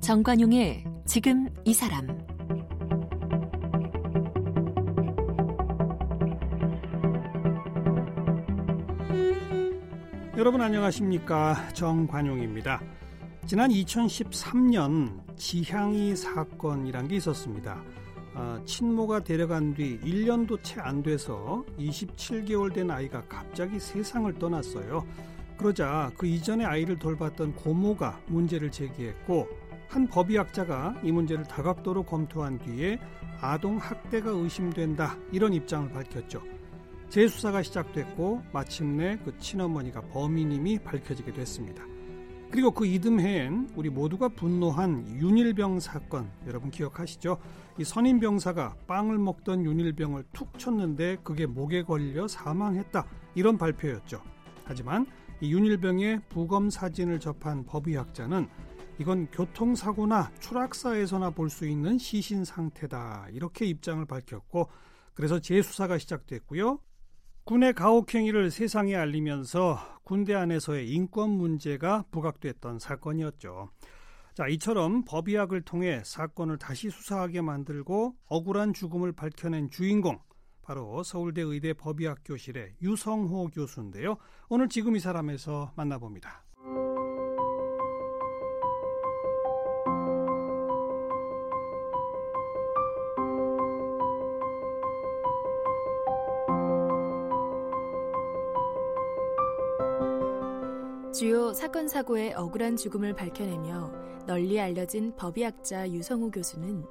정관용의 지금 이 사람 여러분 안녕하십니까 정관용입니다. 지난 2013년 지향이 사건이란 게 있었습니다. 아, 친모가 데려간 뒤 1년도 채 안 돼서 27개월 된 아이가 갑자기 세상을 떠났어요. 그러자 그 이전에 아이를 돌봤던 고모가 문제를 제기했고 한 법의학자가 이 문제를 다각도로 검토한 뒤에 아동 학대가 의심된다 이런 입장을 밝혔죠. 재수사가 시작됐고 마침내 그 친어머니가 범인임이 밝혀지게 됐습니다. 그리고 그 이듬해엔 우리 모두가 분노한 윤일병 사건 여러분 기억하시죠? 이 선임 병사가 빵을 먹던 윤일병을 툭 쳤는데 그게 목에 걸려 사망했다 이런 발표였죠. 하지만 이 윤일병의 부검 사진을 접한 법의학자는 이건 교통사고나 추락사에서나 볼 수 있는 시신 상태다 이렇게 입장을 밝혔고 그래서 재수사가 시작됐고요. 군의 가혹행위를 세상에 알리면서 군대 안에서의 인권 문제가 부각됐던 사건이었죠. 자, 이처럼 법의학을 통해 사건을 다시 수사하게 만들고 억울한 죽음을 밝혀낸 주인공, 바로 서울대 의대 법의학 교실의 유성호 교수인데요. 오늘 지금 이 사람에서 만나봅니다. 주요 사건 사고의 억울한 죽음을 밝혀내며 널리 알려진 법의학자 유성우 교수는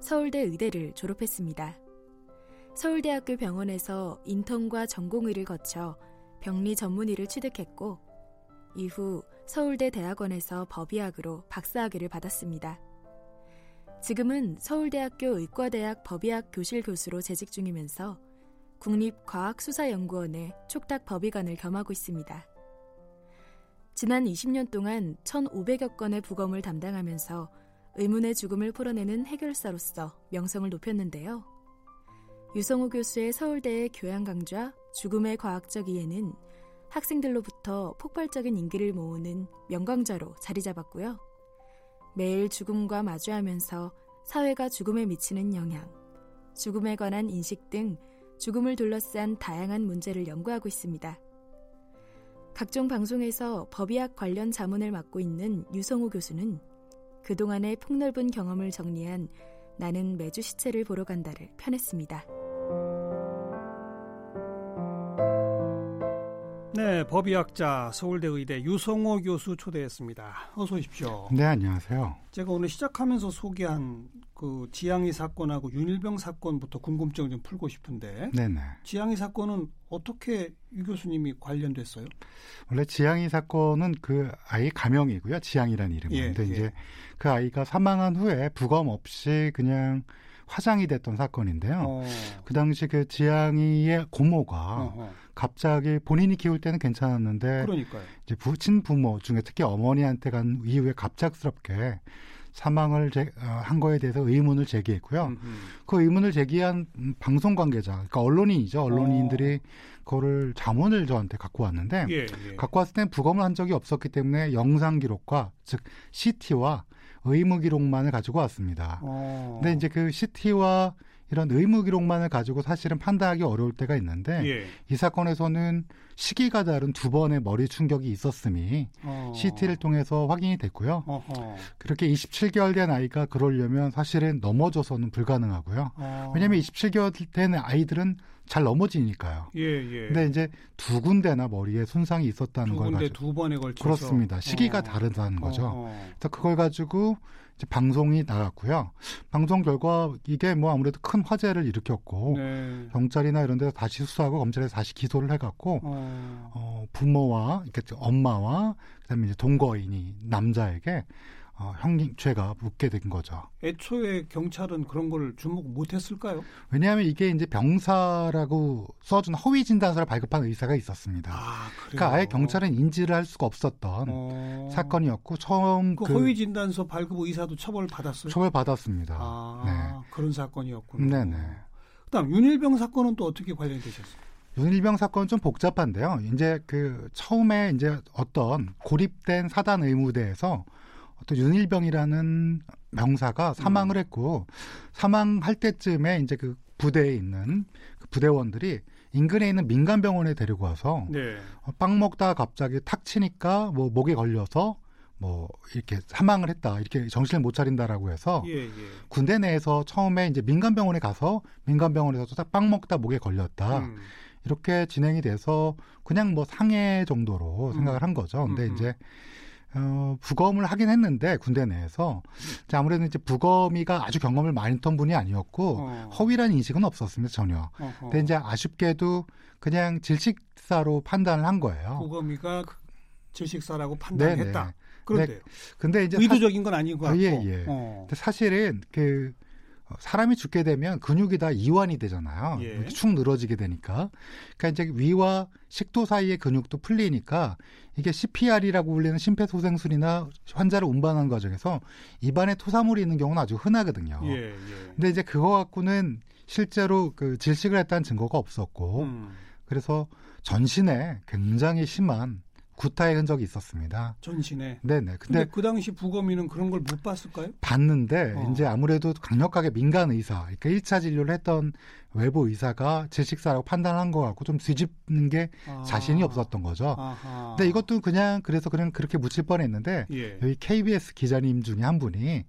서울대 의대를 졸업했습니다. 서울대학교 병원에서 인턴과 전공의를 거쳐 병리 전문의를 취득했고 이후 서울대 대학원에서 법의학으로 박사학위를 받았습니다. 지금은 서울대학교 의과대학 법의학 교실 교수로 재직 중이면서 국립과학수사연구원의 촉탁 법의관을 겸하고 있습니다. 지난 20년 동안 1,500여 건의 부검을 담당하면서 의문의 죽음을 풀어내는 해결사로서 명성을 높였는데요. 유성우 교수의 서울대의 교양 강좌 죽음의 과학적 이해는 학생들로부터 폭발적인 인기를 모으는 명강좌로 자리 잡았고요. 매일 죽음과 마주하면서 사회가 죽음에 미치는 영향, 죽음에 관한 인식 등 죽음을 둘러싼 다양한 문제를 연구하고 있습니다. 각종 방송에서 법의학 관련 자문을 맡고 있는 유성우 교수는 그동안의 폭넓은 경험을 정리한 나는 매주 시체를 보러 간다를 편했습니다. 네, 법의학자 서울대 의대 유성호 교수 초대했습니다. 어서 오십시오. 네, 안녕하세요. 제가 오늘 시작하면서 소개한 그 지양이 사건하고 윤일병 사건부터 궁금증 좀 풀고 싶은데. 네 네. 지양이 사건은 어떻게 유 교수님이 관련됐어요? 원래 지양이 사건은 그 아이 가명이고요. 지양이라는 이름인데 예, 예. 이제 그 아이가 사망한 후에 부검 없이 그냥 화장이 됐던 사건인데요. 어. 그 당시 그 지양이의 고모가 어허. 갑자기 본인이 키울 때는 괜찮았는데 그러니까요. 이제 부친 부모 중에 특히 어머니한테 간 이후에 갑작스럽게 사망을 제, 어, 한 거에 대해서 의문을 제기했고요. 음흠. 그 의문을 제기한 방송 관계자, 그러니까 언론인이죠. 언론인들이 어. 그거를 자문을 저한테 갖고 왔는데 예, 예. 갖고 왔을 땐 부검을 한 적이 없었기 때문에 영상 기록과 즉 CT와 의무 기록만을 가지고 왔습니다. 어. 근데 이제 그 CT와 이런 의무 기록만을 가지고 사실은 판단하기 어려울 때가 있는데 예. 이 사건에서는 시기가 다른 두 번의 머리 충격이 있었음이 어. CT를 통해서 확인이 됐고요. 어허. 그렇게 27개월 된 아이가 그러려면 사실은 넘어져서는 불가능하고요. 어. 왜냐하면 27개월 된 아이들은 잘 넘어지니까요. 예, 예. 근데 이제 두 군데나 머리에 손상이 있었다는 걸 가지고 두 번에 걸쳐서 그렇습니다. 시기가 어. 다르다는 거죠. 어. 그래서 그걸 가지고 이제 방송이 나갔고요. 방송 결과 이게 뭐 아무래도 큰 화제를 일으켰고 네. 경찰이나 이런 데서 다시 수사하고 검찰에서 다시 기소를 해갖고 어. 어 부모와 이렇게 엄마와 그다음에 이제 동거인이 남자에게 어, 형죄가 묻게 된 거죠. 애초에 경찰은 그런 걸 주목 못했을까요? 왜냐하면 이게 이제 병사라고 써준 허위 진단서를 발급한 의사가 있었습니다. 아, 그러니까 아예 경찰은 인지를 할 수가 없었던 어... 사건이었고 처음 그, 그, 허위 진단서 발급 의사도 처벌 받았어요. 처벌 받았습니다. 아, 네. 그런 사건이었군요. 네네. 그다음 윤일병 사건은 또 어떻게 관련되셨어요? 윤일병 사건은 좀 복잡한데요. 이제 그 처음에 이제 어떤 고립된 사단 의무대에서 어떤 윤일병이라는 명사가 사망을 음. 했고 사망할 때쯤에 이제 그 부대에 있는 그 부대원들이 인근에 있는 민간 병원에 데리고 와서 네. 어, 빵 먹다가 갑자기 탁 치니까 뭐 목에 걸려서 뭐 이렇게 사망을 했다 이렇게 정신을 못 차린다라고 해서 예, 예. 군대 내에서 처음에 이제 민간 병원에 가서 민간 병원에서 딱빵 먹다 목에 걸렸다 음. 이렇게 진행이 돼서 그냥 뭐 상해 정도로 음. 생각을 한 거죠. 근데 음. 이제 어, 부검을 하긴 했는데 군대 내에서 이제 아무래도 이제 부검이가 아주 경험을 많이 했던 분이 아니었고 어. 허위란 인식은 없었습니다 전혀. 어허. 근데 이제 아쉽게도 그냥 질식사로 판단을 한 거예요. 부검이가 질식사라고 판단했다. 그런데 근데 이제 의도적인 건것 같고. 예, 예. 어. 근데 사실은 그 어, 사람이 죽게 되면 근육이 다 이완이 되잖아요. 예. 축 늘어지게 되니까. 그러니까 이제 위와 식도 사이의 근육도 풀리니까 이게 CPR이라고 불리는 심폐소생술이나 환자를 운반하는 과정에서 입안에 토사물이 있는 경우는 아주 흔하거든요. 예, 예. 근데 이제 그거 갖고는 실제로 그 질식을 했다는 증거가 없었고 음. 그래서 전신에 굉장히 심한 구타의 흔적이 있었습니다. 전신에. 네네. 근데, 근데 그 당시 부검이는 그런 걸 못 봤을까요? 봤는데 어. 이제 아무래도 강력하게 민간 의사, 그러니까 1차 진료를 했던 외부 의사가 질식사라고 판단한 거 같고 좀 뒤집는 게 아. 자신이 없었던 거죠. 아하. 근데 이것도 그냥 그래서 그냥 그렇게 묻힐 뻔했는데 예. 여기 KBS 기자님 중에 한 분이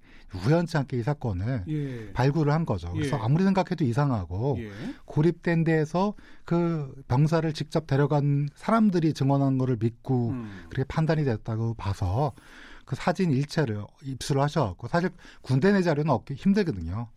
우연치 않게 이 사건을 예. 발굴을 한 거죠. 그래서 예. 아무리 생각해도 이상하고 예. 고립된 데에서 그 병사를 직접 데려간 사람들이 증언한 거를 믿고 음. 그렇게 판단이 됐다고 봐서 그 사진 일체를 입수를 하셔갖고 사실 군대 내 자료는 얻기 힘들거든요.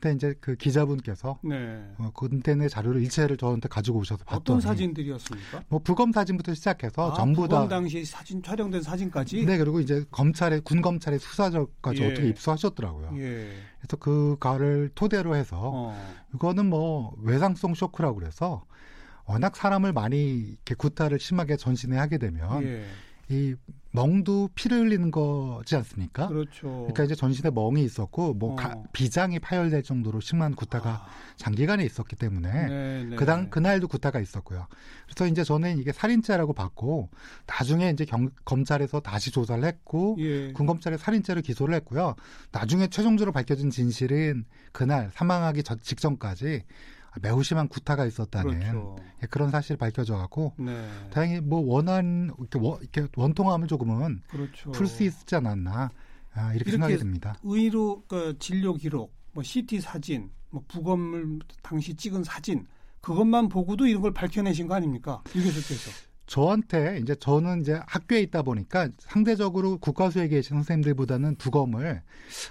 근데 이제 그 기자분께서 네. 어, 군대 내 자료를 일체를 저한테 가지고 오셔서 봤더니 어떤 사진들이었습니까? 뭐 부검 사진부터 시작해서 아, 전부 다 당시 사진 촬영된 사진까지. 네 그리고 이제 검찰의 군 검찰의 수사적까지 예. 어떻게 입수하셨더라고요. 예. 그래서 그 가를 토대로 해서 어. 이거는 뭐 외상성 쇼크라고 그래서 워낙 사람을 많이 이렇게 구타를 심하게 전신에 하게 되면. 예. 이 멍도 피를 흘리는 거지 않습니까? 그렇죠. 그러니까 이제 전신에 멍이 있었고 뭐 어. 가, 비장이 파열될 정도로 심한 구타가 아. 장기간에 있었기 때문에 네, 네. 그당 그날도 구타가 있었고요. 그래서 이제 저는 이게 살인죄라고 봤고 나중에 이제 경, 검찰에서 다시 조사를 했고 예. 군검찰에 살인죄로 기소를 했고요. 나중에 최종적으로 밝혀진 진실은 그날 사망하기 직전까지 매우 심한 구타가 있었다는 그렇죠. 예, 그런 사실이 밝혀져 갖고 네. 다행히 뭐 원한 이렇게, 원, 이렇게 원통함을 조금은 그렇죠. 풀수 있지 않았나 아, 이렇게, 이렇게, 생각이 듭니다. 의로 그 진료 기록, 뭐 CT 사진, 뭐 부검을 당시 찍은 사진 그것만 보고도 이런 걸 밝혀내신 거 아닙니까? 유 교수께서. 저한테 이제 저는 이제 학교에 있다 보니까 상대적으로 국가수에 계신 선생님들보다는 부검을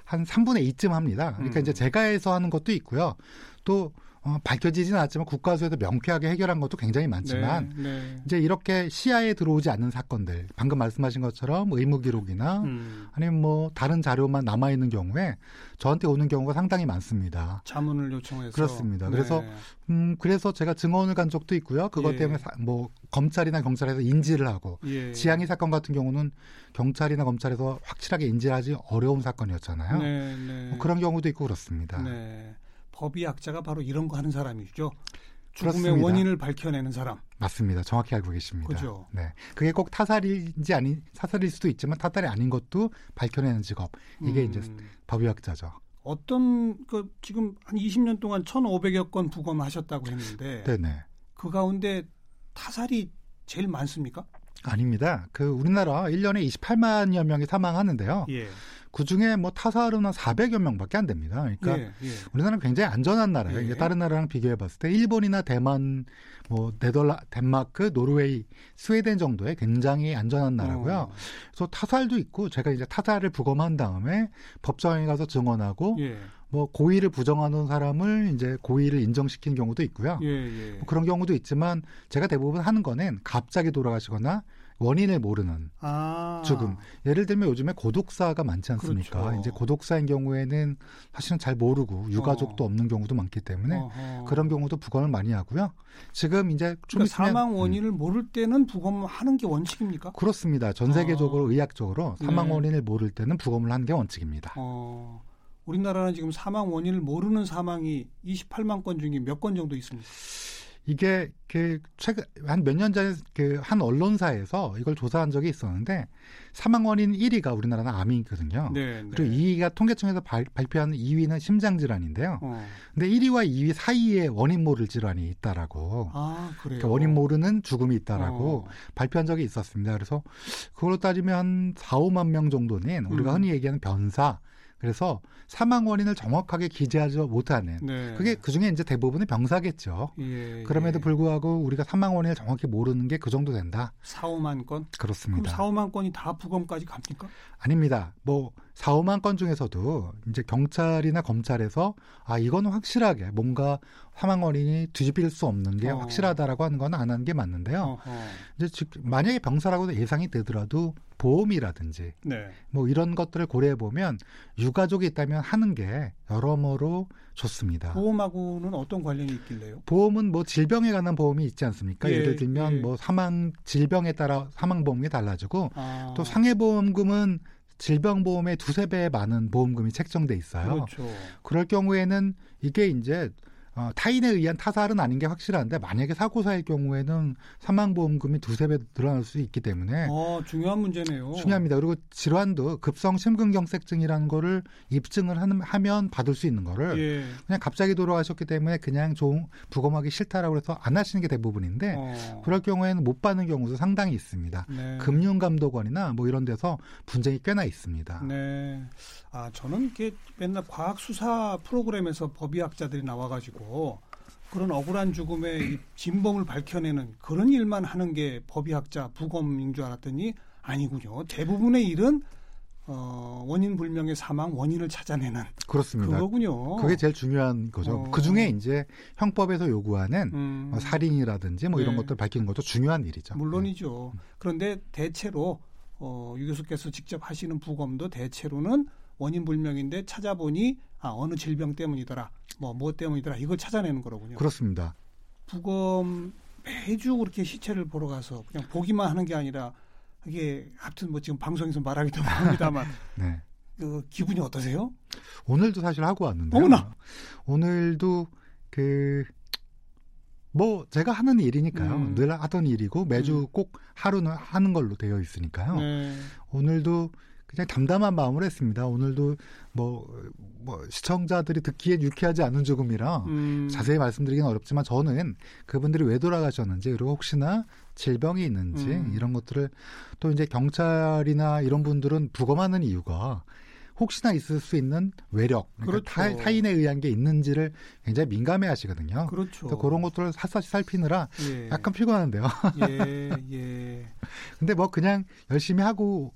한 3분의 2쯤 합니다. 그러니까 음. 이제 제가 해서 하는 것도 있고요. 또 어, 밝혀지지는 않지만 국가수에서 명쾌하게 해결한 것도 굉장히 많지만 네, 네. 이제 이렇게 시야에 들어오지 않는 사건들 방금 말씀하신 것처럼 의무 기록이나 음. 아니면 뭐 다른 자료만 남아 있는 경우에 저한테 오는 경우가 상당히 많습니다. 자문을 요청해서 그렇습니다. 네. 그래서 음 그래서 제가 증언을 간 적도 있고요. 그것 예. 때문에 사, 뭐 검찰이나 경찰에서 인지를 하고 예. 지향이 사건 같은 경우는 경찰이나 검찰에서 확실하게 인지하지 어려운 사건이었잖아요. 네, 네. 뭐 그런 경우도 있고 그렇습니다. 네. 법의학자가 바로 이런 거 하는 사람이죠. 죽음의 그렇습니다. 원인을 밝혀내는 사람. 맞습니다. 정확히 알고 계십니다. 그죠. 네. 그게 꼭 타살인지 아닌 타살일 수도 있지만 타살이 아닌 것도 밝혀내는 직업. 이게 음. 이제 법의학자죠. 어떤 그 지금 한 20년 동안 1,500여 건 부검하셨다고 했는데 네네. 그 가운데 타살이 제일 많습니까? 아닙니다. 그 우리나라 1년에 28만여 명이 사망하는데요. 예. 그 중에 뭐 타살은 한 400여 명밖에 안 됩니다. 그러니까 예, 예. 우리나라는 굉장히 안전한 나라예요. 예. 다른 나라랑 비교해 봤을 때 일본이나 대만, 뭐 네덜라, 덴마크, 노르웨이, 스웨덴 정도의 굉장히 안전한 나라고요. 어. 그래서 타살도 있고 제가 이제 타살을 부검한 다음에 법정에 가서 증언하고 예. 뭐 고의를 부정하는 사람을 이제 고의를 인정시키는 경우도 있고요. 예, 예. 뭐 그런 경우도 있지만 제가 대부분 하는 거는 갑자기 돌아가시거나 원인을 모르는 아. 죽음. 예를 들면 요즘에 고독사가 많지 않습니까? 그렇죠. 이제 고독사인 경우에는 사실은 잘 모르고 유가족도 어. 없는 경우도 많기 때문에 어허. 그런 경우도 부검을 많이 하고요. 지금 이제 좀 그러니까 사망 음. 원인을 음. 모를 때는 부검하는 게 원칙입니까? 그렇습니다. 전 세계적으로 어. 의학적으로 사망 네. 원인을 모를 때는 부검을 하는 게 원칙입니다. 어. 우리나라는 지금 사망 원인을 모르는 사망이 28만 건 중에 몇 건 정도 있습니까? 이게 그 최근 한 몇 년 전에 그 한 언론사에서 이걸 조사한 적이 있었는데 사망 원인 1위가 우리나라는 암이거든요. 네, 네. 그리고 2위가 통계청에서 발, 표한 2위는 심장 질환인데요. 어. 근데 1위와 2위 사이에 원인 모를 질환이 있다라고. 아, 그래요. 그러니까 원인 모르는 죽음이 있다라고 어. 발표한 적이 있었습니다. 그래서 그걸로 따지면 한 4, 5만 명 정도는 우리가 음. 흔히 얘기하는 변사 그래서 사망 원인을 정확하게 기재하지 못하는 네. 그게 그 중에 이제 대부분의 병사겠죠. 예, 그럼에도 예. 불구하고 우리가 사망 원인을 정확히 모르는 게 그 정도 된다. 4, 5만 건? 그렇습니다. 그럼 4, 5만 건이 다 부검까지 갑니까? 아닙니다. 뭐 4, 5만 건 중에서도 이제 경찰이나 검찰에서 아 이거는 확실하게 뭔가 사망 원인이 뒤집힐 수 없는 게 어. 확실하다라고 하는 건 안 하는 게 맞는데요. 어허. 이제 즉 만약에 병사라고 예상이 되더라도 보험이라든지 네. 뭐 이런 것들을 고려해 보면 유가족이 있다면 하는 게 여러모로 좋습니다. 보험하고는 어떤 관련이 있길래요? 보험은 뭐 질병에 관한 보험이 있지 않습니까? 예, 를 들면 예. 뭐 사망 질병에 따라 사망 보험이 달라지고 아. 또 상해 보험금은 질병보험의 두세 배 많은 보험금이 책정돼 있어요. 그렇죠. 그럴 경우에는 이게 이제 어, 타인에 의한 타살은 아닌 게 확실한데 만약에 사고사의 경우에는 사망보험금이 두세 배 늘어날 수 있기 때문에 어, 중요한 문제네요. 중요합니다. 그리고 질환도 급성 심근경색증이라는 거를 입증을 하면 받을 수 있는 거를 예. 그냥 갑자기 돌아가셨기 때문에 그냥 좀 부검하기 싫다라고 해서 안 하시는 게 대부분인데 어. 그럴 경우에는 못 받는 경우도 상당히 있습니다. 네. 금융감독원이나 뭐 이런 데서 분쟁이 꽤나 있습니다. 네. 아 저는 이게 맨날 과학 수사 프로그램에서 법의학자들이 나와가지고 그런 억울한 죽음의 진범을 밝혀내는 그런 일만 하는 게 법의학자 부검인 줄 알았더니 아니군요. 대부분의 일은 어, 원인 불명의 사망 원인을 찾아내는 그렇습니다. 그거군요. 그게 제일 중요한 거죠. 어. 그 중에 이제 형법에서 요구하는 음. 뭐 살인이라든지 뭐 네. 이런 것들 밝히는 것도 중요한 일이죠. 물론이죠. 네. 그런데 대체로 어, 유 교수께서 직접 하시는 부검도 대체로는 원인 불명인데 찾아보니 아, 어느 질병 때문이더라, 뭐, 뭐 때문이더라, 이걸 찾아내는 거로군요. 그렇습니다. 부검 매주 그렇게 시체를 보러 가서 그냥 보기만 하는 게 아니라 이게 하여튼 뭐 지금 방송에서 말하기도 합니다만 네. 그 기분이 어떠세요? 오늘도 사실 하고 왔는데요. 어머나! 오늘도 그 뭐 제가 하는 일이니까요. 음. 늘 하던 일이고 매주 음. 꼭 하루는 하는 걸로 되어 있으니까요. 네. 오늘도 그냥 담담한 마음으로 했습니다. 오늘도 뭐, 뭐 시청자들이 듣기에 유쾌하지 않은 죽음이라 음. 자세히 말씀드리기는 어렵지만 저는 그분들이 왜 돌아가셨는지 그리고 혹시나 질병이 있는지 음. 이런 것들을 또 이제 경찰이나 이런 분들은 부검하는 이유가 혹시나 있을 수 있는 외력, 그러니까 그렇죠. 타, 인에 의한 게 있는지를 굉장히 민감해 하시거든요. 그렇죠. 그래서 그런 것들을 샅샅이 살피느라 예. 약간 피곤한데요. 예, 예. 근데 뭐 그냥 열심히 하고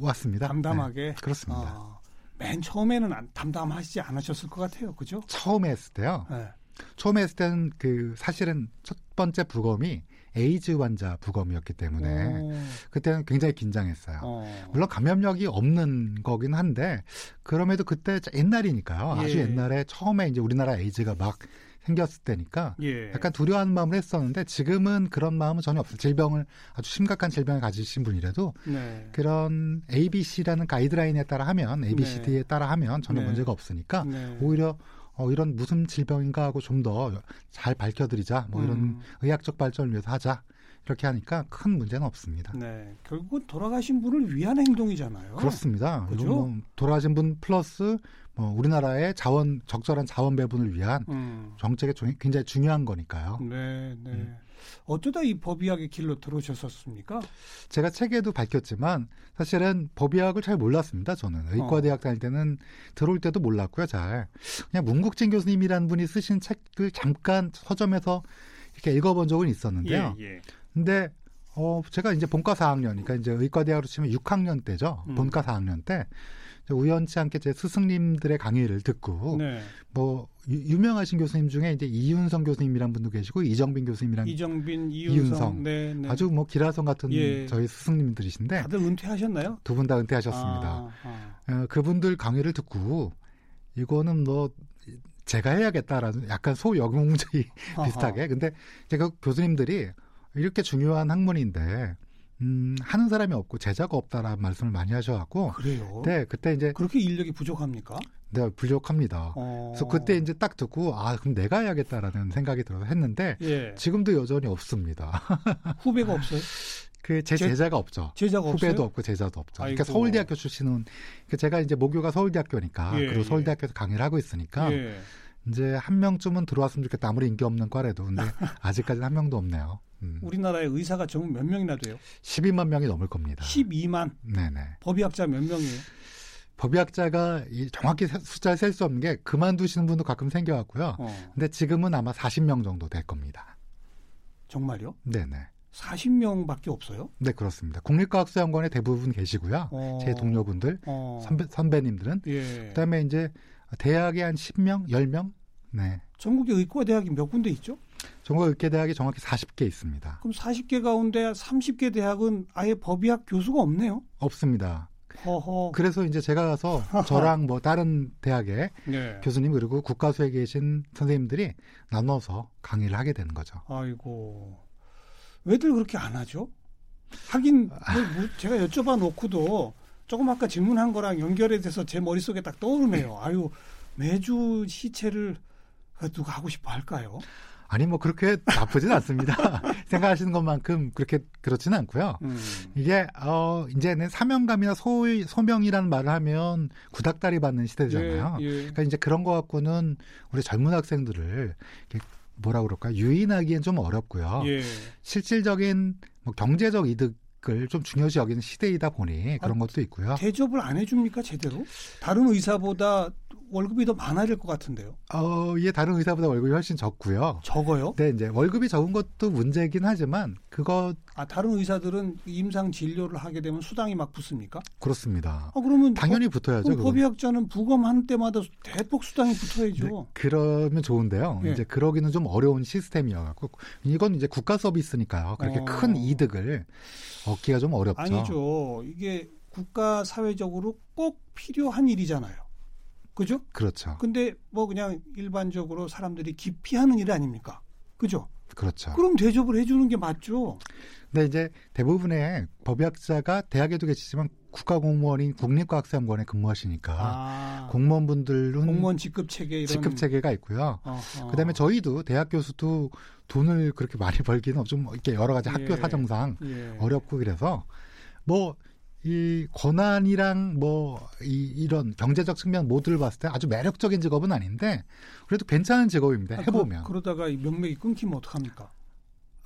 왔습니다. 담담하게. 네, 그렇습니다. 어, 맨 처음에는 안, 담담하시지 않으셨을 것 같아요. 그죠? 처음에 했을 때요. 네. 처음에 했을 때는 그 사실은 첫 번째 부검이 에이즈 환자 부검이었기 때문에 오. 그때는 굉장히 긴장했어요. 어. 물론 감염력이 없는 거긴 한데 그럼에도 그때 옛날이니까요. 예. 아주 옛날에 처음에 이제 우리나라 에이즈가 막 생겼을 때니까 예. 약간 두려워하는 마음을 했었는데 지금은 그런 마음은 전혀 없어요. 질병을 아주 심각한 질병을 가지신 분이라도 네. 그런 ABC라는 가이드라인에 따라 하면 ABCD에 네. 따라 하면 전혀 네. 문제가 없으니까 네. 오히려 어, 이런 무슨 질병인가 하고 좀 더 잘 밝혀드리자. 뭐 이런 음. 의학적 발전을 위해서 하자. 이렇게 하니까 큰 문제는 없습니다. 네, 결국은 돌아가신 분을 위한 행동이잖아요. 그렇습니다. 그죠? 뭐 돌아가신 분 플러스 뭐 우리나라의 자원 적절한 자원 배분을 위한 음. 정책에 굉장히 중요한 거니까요. 네, 네. 음. 어쩌다 이 법의학의 길로 들어오셨었습니까? 제가 책에도 밝혔지만 사실은 법의학을 잘 몰랐습니다. 저는 의과대학 다닐 때는 들어올 때도 몰랐고요. 잘 그냥 문국진 교수님이라는 분이 쓰신 책을 잠깐 서점에서 이렇게 읽어본 적은 있었는데요. 예, 예. 근데 어 제가 이제 본과 4학년, 그러니까 이제 의과대학으로 치면 6학년 때죠. 음. 본과 4학년 때 우연치 않게 제 스승님들의 강의를 듣고 네. 뭐 유, 명하신 교수님 중에 이제 이윤성 교수님이란 분도 계시고 이정빈 교수님이란 이정빈 이윤성, 이윤성. 네, 네. 아주 뭐 기라성 같은 예. 저희 스승님들이신데 다들 은퇴하셨나요? 두 분 다 은퇴하셨습니다. 아, 아. 어, 그분들 강의를 듣고 이거는 뭐 제가 해야겠다라는 약간 소영웅주의 비슷하게 근데 제가 교수님들이 이렇게 중요한 학문인데 음, 하는 사람이 없고 제자가 없다라는 말씀을 많이 하셔갖고 그래요. 네 그때 이제 그렇게 인력이 부족합니까? 네 부족합니다. 어... 그래서 그때 이제 딱 듣고 아 그럼 내가 해야겠다라는 생각이 들어서 했는데 예. 지금도 여전히 없습니다. 후배가 없어요? 그제 제- 제자가 없죠. 제자가 후배도 없어요? 없고 제자도 없죠. 그러니까 아이고. 서울대학교 출신은 그 제가 이제 모교가 서울대학교니까 예, 그리고 예. 서울대학교에서 강의를 하고 있으니까 예. 이제 한 명쯤은 들어왔으면 좋겠다. 아무리 인기 없는 과래도 근데 아직까지는 한 명도 없네요. 음. 우리나라에 의사가 전국 몇 명이나 돼요? 12만 명이 넘을 겁니다. 12만. 네네. 법의학자 몇 명이에요? 법의학자가 이 정확히 세- 숫자를 셀 수 없는 게 그만두시는 분도 가끔 생겨왔고요. 어, 근데 지금은 아마 40명 정도 될 겁니다. 정말요? 네네. 40명밖에 없어요? 네 그렇습니다. 국립과학수양관에 대부분 계시고요. 어, 제 동료분들, 어, 선배, 선배님들은 예. 그다음에 이제 대학에 한 10명, 10명. 네. 전국에 의과 대학이 몇 군데 있죠? 전국의대학이 정확히 40개 있습니다. 그럼 40개 가운데 30개 대학은 아예 법의학 교수가 없네요. 없습니다. 허허. 그래서 이제 제가 가서 저랑 뭐 다른 대학의 네. 교수님 그리고 국가수에 계신 선생님들이 나눠서 강의를 하게 되는 거죠. 아이고. 왜들 그렇게 안 하죠? 하긴 뭐, 뭐 제가 여쭤봐 놓고도 조금 아까 질문한 거랑 연결이 돼서 제 머릿속에 딱 떠오르네요. 아유, 매주 시체를 누가 하고 싶어 할까요? 아니 뭐 그렇게 나쁘진 않습니다. 생각하시는 것만큼 그렇게 그렇지는 않고요. 음. 이게 어 이제는 사명감이나 소 소명이라는 말을 하면 구닥다리 받는 시대잖아요. 예, 예. 그러니까 이제 그런 거 갖고는 우리 젊은 학생들을 이렇게 뭐라 그럴까 유인하기엔 좀 어렵고요. 예. 실질적인 뭐 경제적 이득 을 좀 중요시 여기는 시대이다 보니 그런 것도 있고요. 대접을 안 해줍니까 제대로? 다른 의사보다 월급이 더 많아질 것 같은데요. 어, 이게 다른 의사보다 월급이 훨씬 적고요. 적어요? 근데 이제 월급이 적은 것도 문제긴 하지만 그거 아 다른 의사들은 임상 진료를 하게 되면 수당이 막 붙습니까? 그렇습니다. 아 그러면 당연히 붙어야죠. 그럼 그건. 법의학자는 부검하는 때마다 대폭 수당이 붙어야죠. 네, 그러면 좋은데요. 예. 이제 그러기는 좀 어려운 시스템이어 갖고 이건 이제 국가 서비스니까요. 그렇게 어. 큰 이득을 얻기가 좀 어렵죠. 아니죠. 이게 국가 사회적으로 꼭 필요한 일이잖아요. 그죠? 그렇죠. 근데 뭐 그냥 일반적으로 사람들이 기피하는 일 아닙니까? 그죠? 그렇죠. 그럼 대접을 해주는 게 맞죠. 근데 이제 대부분의 법의학자가 대학에도 계시지만 국가공무원인 국립과학사연구원에 근무하시니까 아, 공무원분들은 공무원 직급 체계 이런. 직급 체계가 있고요. 어허. 그다음에 저희도 대학 교수도 돈을 그렇게 많이 벌기는 좀 이렇게 여러 가지 학교 예. 사정상 예. 어렵고 그래서 뭐 이 권한이랑 뭐 이, 런 경제적 측면 모두를 봤을 때 아주 매력적인 직업은 아닌데 그래도 괜찮은 직업입니다. 아, 해보면 그 러, 다가이 명맥이 끊기면 어떡합니까?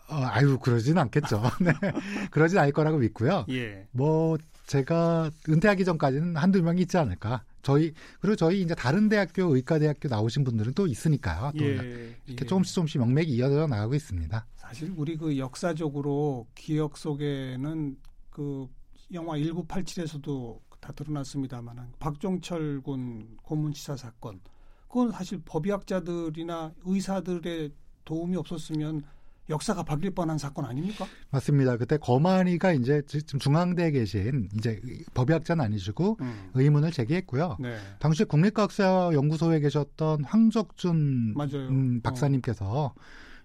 어, 아유 그러진 않겠죠. 네, 그러진 않을 거라고 믿고요. 예. 뭐 제가 은퇴하기 전까지는 한두 명이 있지 않을까. 저희 그리고 저희 이제 다른 대학교 의과대학교 나오신 분들은 또 있으니까요. 또 예. 이렇게 예. 조금씩 조금씩 명맥이 이어져 나가고 있습니다. 사실 우리 그 역사적으로 기억 속에는 그 영화 1987에서도 다 드러났습니다만 박종철 군 고문치사 사건 그건 사실 법의학자들이나 의사들의 도움이 없었으면 역사가 바뀔 뻔한 사건 아닙니까? 맞습니다. 그때 거만이가 이제 지금 중앙대에 계신 이제 법의학자는 아니시고 음. 의문을 제기했고요. 네. 당시 국립과학사 연구소에 계셨던 황적준 맞아요. 음, 박사님께서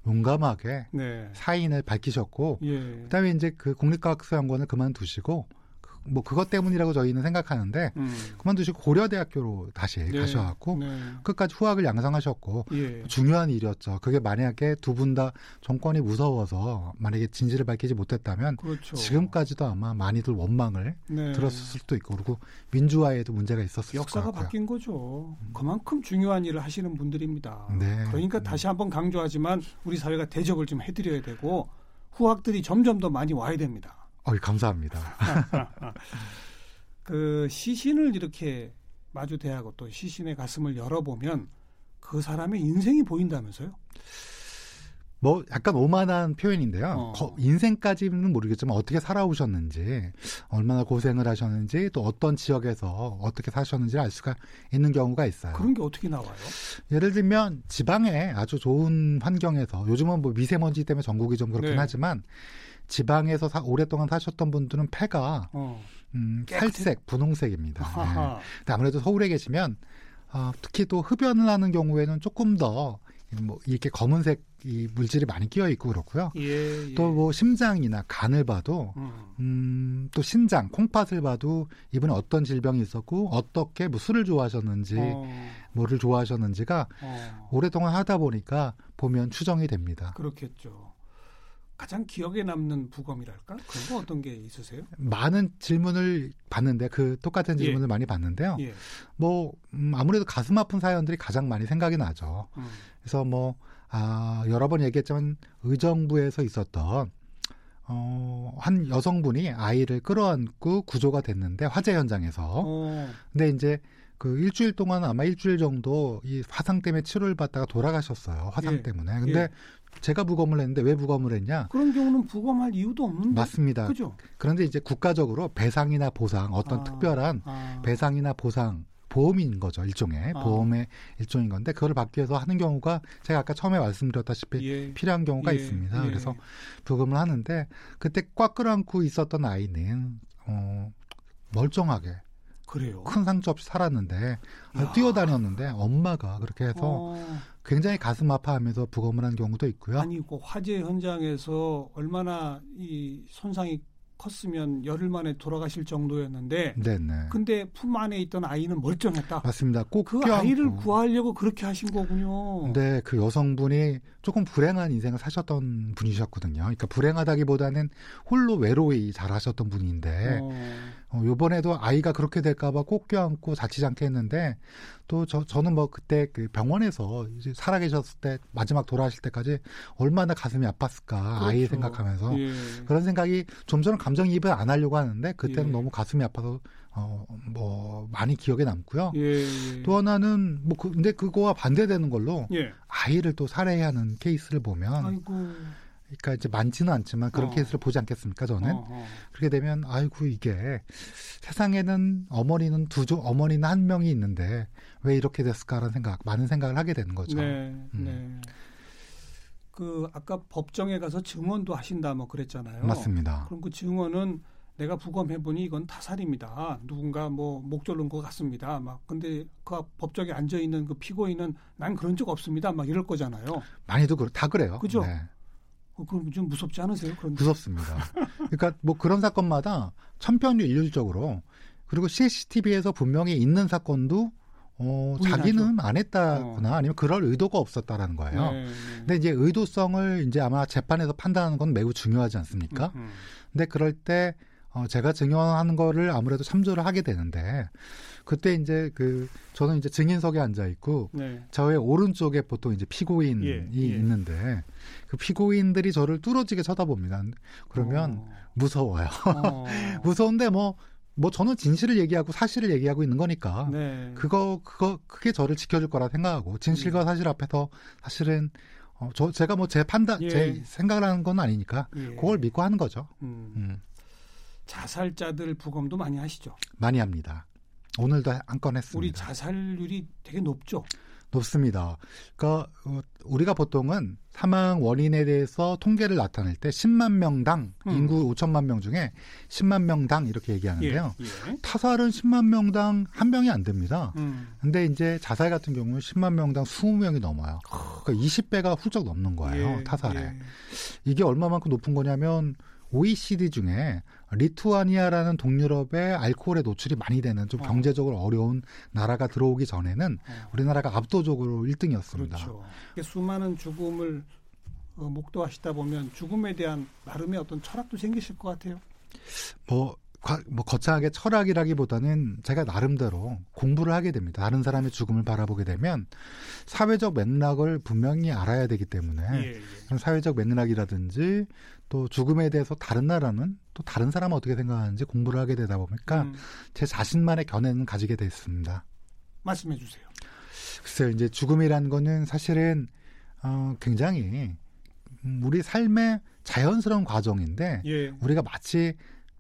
용감하게 네. 사인을 밝히셨고 예. 그다음에 이제 그 국립과학사 연구원을 그만두시고 그- 뭐 그것 때문이라고 저희는 생각하는데 음. 그만두시고 고려대학교로 다시 네. 가셔갖고 네. 끝까지 후학을 양성하셨고 예. 중요한 일이었죠. 그게 만약에 두 분 다 정권이 무서워서 만약에 진실을 밝히지 못했다면 그렇죠. 지금까지도 아마 많이들 원망을 네. 들었을 수도 있고 그리고 민주화에도 문제가 있었을 것 역사가. 바뀐 거죠. 그만큼 중요한 일을 하시는 분들입니다. 네. 그러니까 다시 한번 강조하지만 우리 사회가 대접을 좀 해드려야 되고 후학들이 점점 더 많이 와야 됩니다. 어이, 감사합니다. 그 시신을 이렇게 마주 대하고 또 시신의 가슴을 열어보면 그 사람의 인생이 보인다면서요? 뭐 약간 오만한 표현인데요. 어. 거- 인생까지는 모르겠지만 어떻게 살아오셨는지, 얼마나 고생을 하셨는지, 또 어떤 지역에서 어떻게 사셨는지 알 수가 있는 경우가 있어요. 그런 게 어떻게 나와요? 예를 들면 지방에 아주 좋은 환경에서 요즘은 뭐 미세먼지 때문에 전국이 좀 그렇긴 네. 하지만 지방에서 사- 오랫동안 사셨던 분들은 폐가 어. 음? 살색, 분홍색입니다. 네. 하하. 근데 아무래도 서울에 계시면 어, 특히 또 흡연을 하는 경우에는 조금 더 뭐 이렇게 검은색 이 물질이 많이 끼어 있고 그렇고요. 예, 예. 또뭐 심장이나 간을 봐도 음. 음, 또 신장, 콩팥을 봐도 이분이 어떤 질병이 있었고 어떻게 뭐 술을 좋아하셨는지 어, 뭐를 좋아하셨는지가 어, 오랫동안 하다 보니까 보면 추정이 됩니다. 그렇겠죠. 가장 기억에 남는 부검이랄까? 그런 거 어떤 게 있으세요? 많은 질문을 봤는데 그 똑같은 예. 질문을 많이 봤는데요. 예. 뭐 음, 아무래도 가슴 아픈 사연들이 가장 많이 생각이 나죠. 음. 그래서 뭐 아, 여러 번 얘기했지만 의정부에서 있었던 어, 한 여성분이 아이를 끌어안고 구조가 됐는데 화재 현장에서 어, 근데 이제 그 일주일 동안 아마 일주일 정도 이 화상 때문에 치료를 받다가 돌아가셨어요. 화상 예. 때문에. 근데 예. 제가 부검을 했는데 왜 부검을 했냐? 그런 경우는 부검할 이유도 없는데. 맞습니다. 그죠? 그런데 이제 국가적으로 배상이나 보상, 어떤 아, 특별한 아, 배상이나 보상, 보험인 거죠. 일종의 아. 보험의 일종인 건데 그걸 받기 위해서 하는 경우가 제가 아까 처음에 말씀드렸다시피 예. 필요한 경우가 예, 있습니다. 예. 그래서 부검을 하는데 그때 꽉 끌어안고 있었던 아이는 어, 멀쩡하게 그래요. 큰 상처 없이 살았는데 아, 야. 뛰어다녔는데 엄마가 그렇게 해서 어, 굉장히 가슴 아파하면서 부검을 한 경우도 있고요. 아니 그 화재 현장에서 얼마나 이 손상이 컸으면 열흘 만에 돌아가실 정도였는데 네네. 근데 품 안에 있던 아이는 멀쩡했다. 맞습니다. 꼭 그. 아이를 구하려고 그렇게 하신 거군요. 근데 그 여성분이 조금 불행한 인생을 사셨던 분이셨거든요. 그러니까 불행하다기보다는 홀로 외로이 잘하셨던 분인데 어, 어, 요번에도 아이가 그렇게 될까봐 꼭 껴안고 자치지 않게 했는데 또 저, 저는 뭐 그때 그 병원에서 이제 살아계셨을 때 마지막 돌아가실 때까지 얼마나 가슴이 아팠을까 아이 그렇죠. 생각하면서 예. 그런 생각이 좀처럼 감정이입을 안 하려고 하는데 그때는 예. 너무 가슴이 아파서 어 뭐 많이 기억에 남고요. 예, 예. 또 하나는 뭐 그, 근데 그거와 반대되는 걸로 예. 아이를 또 살해하는 케이스를 보면 아이고. 그러니까 이제 많지는 않지만 그런 어. 케이스를 보지 않겠습니까 저는 어, 어. 그렇게 되면 아이고 이게 세상에는 어머니는 두조 어머니는 한 명이 있는데 왜 이렇게 됐을까라는 생각 많은 생각을 하게 되는 거죠. 네, 음. 네. 그 아까 법정에 가서 증언도 하신다 뭐 그랬잖아요. 맞습니다. 그럼 그 증언은 내가 부검해 보니 이건 타살입니다. 누군가 뭐 목졸 는것 같습니다. 막 근데 그 법정에 앉아 있는 그 피고인은 난 그런 적 없습니다. 막 이럴 거잖아요. 많이도 그다 그래요. 그죠? 네. 어, 그럼 좀 무섭지 않으세요? 그런 무섭습니다. 그러니까 뭐 그런 사건마다 천편일률적으로 그리고 CCTV에서 분명히 있는 사건도 어. 자기는 안 했다거나 아니면 그럴 의도가 없었다라는 거예요. 네, 네. 근데 이제 의도성을 이제 아마 재판에서 판단하는 건 매우 중요하지 않습니까? 음, 음. 근데 그럴 때 어, 제가 증언하는 거를 아무래도 참조를 하게 되는데 그때 이제 그 저는 이제 증인석에 앉아 있고 네. 저의 오른쪽에 보통 이제 피고인이 예, 예. 있는데 그 피고인들이 저를 뚫어지게 쳐다봅니다. 그러면 무서워요. 어, 어. 무서운데 뭐, 뭐 저는 진실을 얘기하고 사실을 얘기하고 있는 거니까 네. 그거, 그거, 그게 저를 지켜줄 거라 생각하고 진실과 사실 앞에서 사실은 어, 저, 제가 뭐 제 판단, 예. 제 생각을 하는 건 아니니까 예. 그걸 믿고 하는 거죠. 음. 음, 자살자들 부검도 많이 하시죠. 많이 합니다. 오늘도 한건 했습니다. 우리 자살률이 되게 높죠. 높습니다. 그러니까 어, 우리가 보통은 사망 원인에 대해서 통계를 나타낼 때 10만 명당 음. 인구 5천만 명 중에 10만 명당 이렇게 얘기하는데요. 예. 예. 타살은 10만 명당 한 명이 안 됩니다. 음. 근데 이제 자살 같은 경우는 10만 명당 20명이 넘어요. 그러니까 20배가 훌쩍 넘는 거예요. 예, 타살에. 예. 이게 얼마만큼 높은 거냐면 OECD 중에 리투아니아라는 동유럽의 알코올에 노출이 많이 되는 좀 어. 경제적으로 어 려운 나라가 들어오기 전에는 어. 우리나라가 압도적으로 1등이었습니다. 그렇죠. 수많은 죽음을 어, 목도하시다 보면 죽음에 대한 나름의 어떤 철학도 생기실 것 같아요. 뭐, 과- 뭐 거창하게 철학이라기보다는 제가 나름대로 공부를 하게 됩니다. 다른 사람의 죽음을 바라보게 되면 사회적 맥락을 분명히 알아야 되기 때문에 예, 예. 그런 사회적 맥락이라든지 또 죽음에 대해서 다른 나라는 또 다른 사람은 어떻게 생각하는지 공부를 하게 되다 보니까 음, 제 자신만의 견해는 가지게 됐습니다. 말씀해 주세요. 글쎄요, 이제 죽음이라는 거는 사실은 어, 굉장히 음, 우리 삶의 자연스러운 과정인데 예. 우리가 마치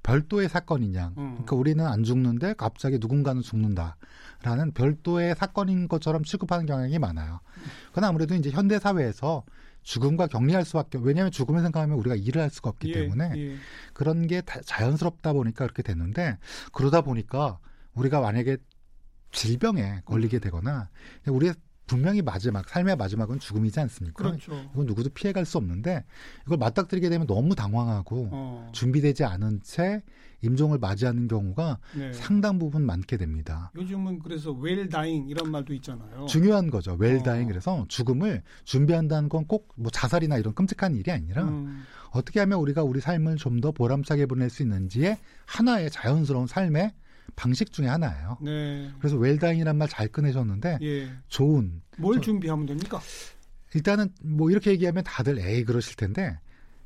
별도의 사건인 양. 음. 그러니까 우리는 안 죽는데 갑자기 누군가는 죽는다 라는 별도의 사건인 것처럼 취급하는 경향이 많아요. 그건 아무래도 이제 현대 사회에서 죽음과 격리할 수밖에 왜냐하면 죽음을 생각하면 우리가 일을 할 수가 없기 예, 때문에 예. 그런 게 다- 자연스럽다 보니까 그렇게 됐는데 그러다 보니까 우리가 만약에 질병에 걸리게 되거나 우리의 분명히 마지막 삶의 마지막은 죽음이지 않습니까? 그렇죠. 이건 누구도 피해갈 수 없는데 이걸 맞닥뜨리게 되면 너무 당황하고 어. 준비되지 않은 채 임종을 맞이하는 경우가 네. 상당 부분 많게 됩니다. 요즘은 그래서 웰다잉 이런 말도 있잖아요. 중요한 거죠. 웰다잉 어. 그래서 죽음을 준비한다는 건 꼭 뭐 자살이나 이런 끔찍한 일이 아니라 음. 어떻게 하면 우리가 우리 삶을 좀 더 보람차게 보낼 수 있는지의 하나의 자연스러운 삶의 방식 중에 하나예요. 네. 그래서 웰다잉이란 말 잘 꺼내셨는데 예. 좋은 뭘 저, 준비하면 됩니까? 일단은 뭐 이렇게 얘기하면 다들 에이 그러실 텐데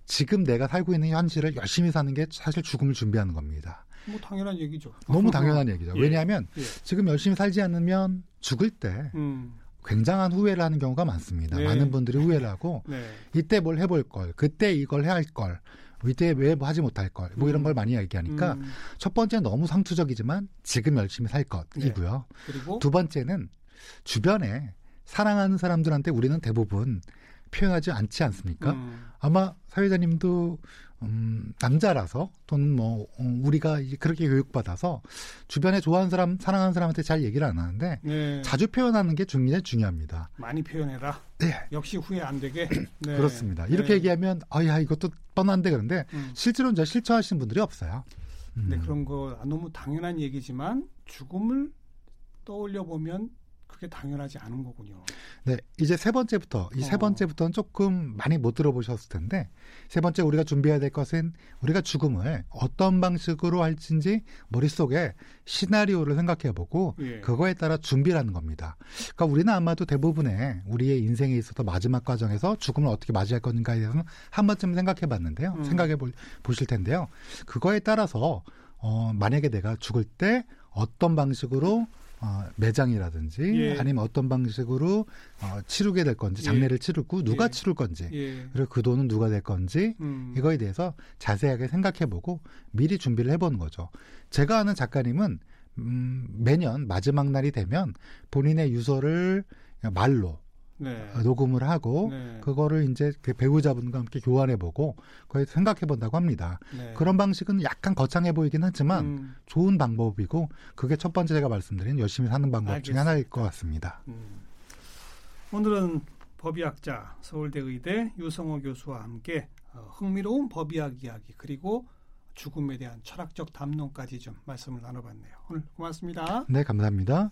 지금 내가 살고 있는 현실을 열심히 사는 게 사실 죽음을 준비하는 겁니다. 뭐 당연한 얘기죠. 너무 당연한 얘기죠. 예. 왜냐하면 예. 지금 열심히 살지 않으면 죽을 때 음. 굉장한 후회를 하는 경우가 많습니다. 네. 많은 분들이 후회를 하고 네. 이때 뭘 해볼 걸, 그때 이걸 해야 할 걸, 이때 왜 하지 못할 걸, 뭐 이런 음. 걸 많이 얘기하니까 음. 첫 번째는 너무 상투적이지만 지금 열심히 살 것이고요. 네. 그리고 두 번째는 주변에 사랑하는 사람들한테 우리는 대부분 표현하지 않지 않습니까? 음. 아마 사회자님도 음, 남자라서 또는 뭐 음, 우리가 그렇게 교육받아서 주변에 좋아하는 사람, 사랑하는 사람한테 잘 얘기를 안 하는데 네. 자주 표현하는 게 중요해 중요합니다. 많이 표현해라. 네. 역시 후회 안 되게. 네. 그렇습니다. 이렇게 네. 얘기하면 아야 이것도 뻔한데 그런데 음. 실제로 이제 실천하시는 분들이 없어요. 음. 네 그런 거 너무 당연한 얘기지만 죽음을 떠올려 보면 그게 당연하지 않은 거군요. 네, 이제 세 번째부터 이세 어. 번째부터는 조금 많이 못 들어보셨을 텐데 세 번째 우리가 준비해야 될 것은 우리가 죽음을 어떤 방식으로 할진지 머릿속에 시나리오를 생각해보고 예. 그거에 따라 준비라는 겁니다. 그러니까 우리는 아마도 대부분의 우리의 인생에 있어서 마지막 과정에서 죽음을 어떻게 맞이할 건가에 대해서는 한 번쯤 생각해봤는데요. 음. 생각해 보실 텐데요. 그거에 따라서 어, 만약에 내가 죽을 때 어떤 방식으로 어, 매장이라든지 예. 아니면 어떤 방식으로 어, 치르게 될 건지 예. 장례를 예. 치르고 누가 예. 치를 건지 예. 그리고 그 돈은 누가 될 건지 음. 이거에 대해서 자세하게 생각해보고 미리 준비를 해보는 거죠. 제가 아는 작가님은 음, 매년 마지막 날이 되면 본인의 유서를 말로 네. 어, 녹음을 하고 네. 그거를 이제 그 배우자분과 함께 교환해 보고 거기서 생각해 본다고 합니다. 네. 그런 방식은 약간 거창해 보이긴 하지만 음. 좋은 방법이고 그게 첫 번째 제가 말씀드린 열심히 사는 방법 알겠습니다. 중에 하나일 것 같습니다. 음. 오늘은 법의학자 서울대 의대 유성호 교수와 함께 어, 흥미로운 법의학 이야기 그리고 죽음에 대한 철학적 담론까지 좀 말씀을 나눠봤네요. 오늘 고맙습니다. 네, 감사합니다.